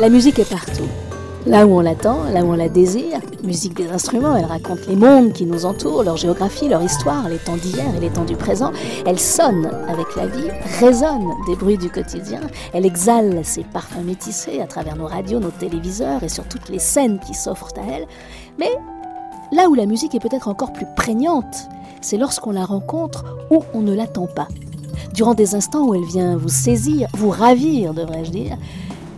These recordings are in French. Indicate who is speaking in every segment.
Speaker 1: La musique est partout. Là où on l'attend, là où on la désire, musique des instruments, elle raconte les mondes qui nous entourent, leur géographie, leur histoire, les temps d'hier et les temps du présent. Elle sonne avec la vie, résonne des bruits du quotidien, elle exhale ses parfums métissés à travers nos radios, nos téléviseurs et sur toutes les scènes qui s'offrent à elle. Mais là où la musique est peut-être encore plus prégnante, c'est lorsqu'on la rencontre où on ne l'attend pas. Durant des instants où elle vient vous saisir, vous ravir, devrais-je dire,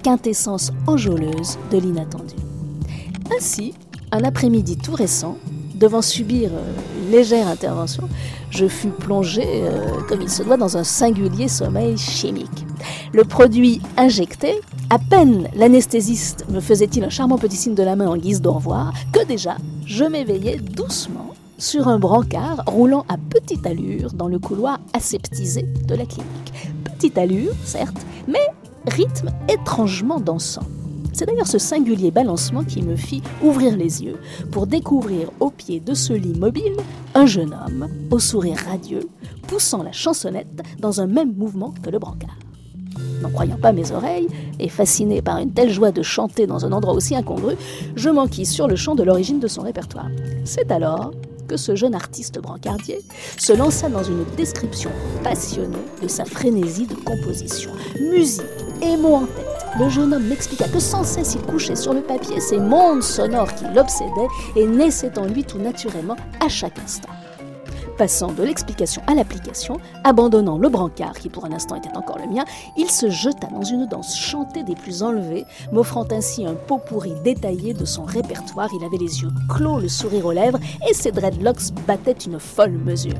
Speaker 1: quintessence enjôleuse de l'inattendu. Ainsi, un après-midi tout récent, devant subir euh, une légère intervention, je fus plongé, euh, comme il se doit, dans un singulier sommeil chimique. Le produit injecté, à peine l'anesthésiste me faisait-il un charmant petit signe de la main en guise d'au revoir, que déjà je m'éveillais doucement sur un brancard roulant à petite allure dans le couloir aseptisé de la clinique. Petite allure, certes, mais rythme étrangement dansant. C'est d'ailleurs ce singulier balancement qui me fit ouvrir les yeux pour découvrir au pied de ce lit mobile un jeune homme au sourire radieux, poussant la chansonnette dans un même mouvement que le brancard. N'en croyant pas mes oreilles, et fasciné par une telle joie de chanter dans un endroit aussi incongru, je m'enquis sur le chant de l'origine de son répertoire. C'est alors que ce jeune artiste brancardier se lança dans une description passionnée de sa frénésie de composition. Musique et mots en tête, le jeune homme m'expliqua que sans cesse il couchait sur le papier ces mondes sonores qui l'obsédaient et naissaient en lui tout naturellement à chaque instant. Passant de l'explication à l'application, abandonnant le brancard qui pour un instant était encore le mien, il se jeta dans une danse chantée des plus enlevées, m'offrant ainsi un pot pourri détaillé de son répertoire. Il avait les yeux clos, le sourire aux lèvres, et ses dreadlocks battaient une folle mesure.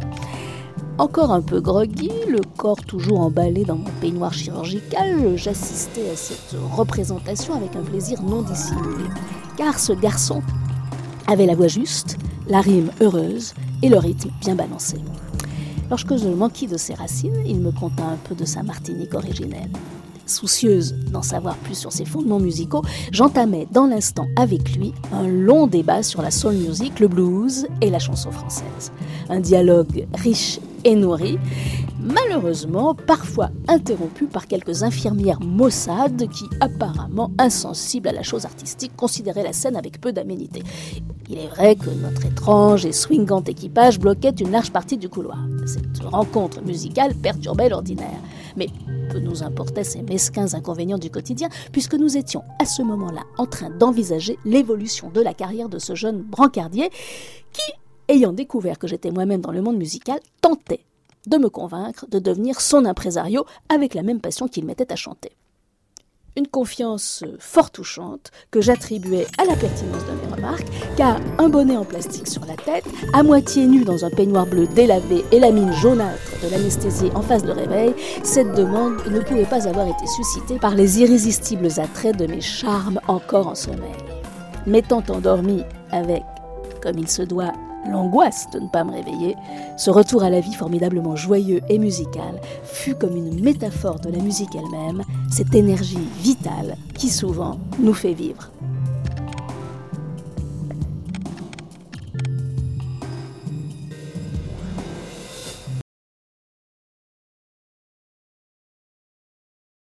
Speaker 1: Encore un peu groggy, le corps toujours emballé dans mon peignoir chirurgical, j'assistais à cette représentation avec un plaisir non dissimulé. Car ce garçon avait la voix juste, la rime heureuse et le rythme bien balancé. Lorsque je manquis de ses racines, il me conta un peu de sa Martinique originelle. Soucieuse d'en savoir plus sur ses fondements musicaux, j'entamais dans l'instant avec lui un long débat sur la soul music, le blues et la chanson française. Un dialogue riche et nourri, malheureusement parfois interrompu par quelques infirmières maussades qui, apparemment insensibles à la chose artistique, considéraient la scène avec peu d'aménité. Il est vrai que notre étrange et swingant équipage bloquait une large partie du couloir. Cette rencontre musicale perturbait l'ordinaire. Mais peu nous importaient ces mesquins inconvénients du quotidien, puisque nous étions à ce moment-là en train d'envisager l'évolution de la carrière de ce jeune brancardier qui, ayant découvert que j'étais moi-même dans le monde musical, tentait de me convaincre de devenir son impresario avec la même passion qu'il mettait à chanter. Une confiance fort touchante que j'attribuais à la pertinence de mes remarques, car un bonnet en plastique sur la tête, à moitié nu dans un peignoir bleu délavé et la mine jaunâtre de l'anesthésie en face de réveil, cette demande ne pouvait pas avoir été suscitée par les irrésistibles attraits de mes charmes encore en sommeil. M'étant endormi avec, comme il se doit, l'angoisse de ne pas me réveiller, ce retour à la vie formidablement joyeux et musical fut comme une métaphore de la musique elle-même, cette énergie vitale qui souvent nous fait vivre.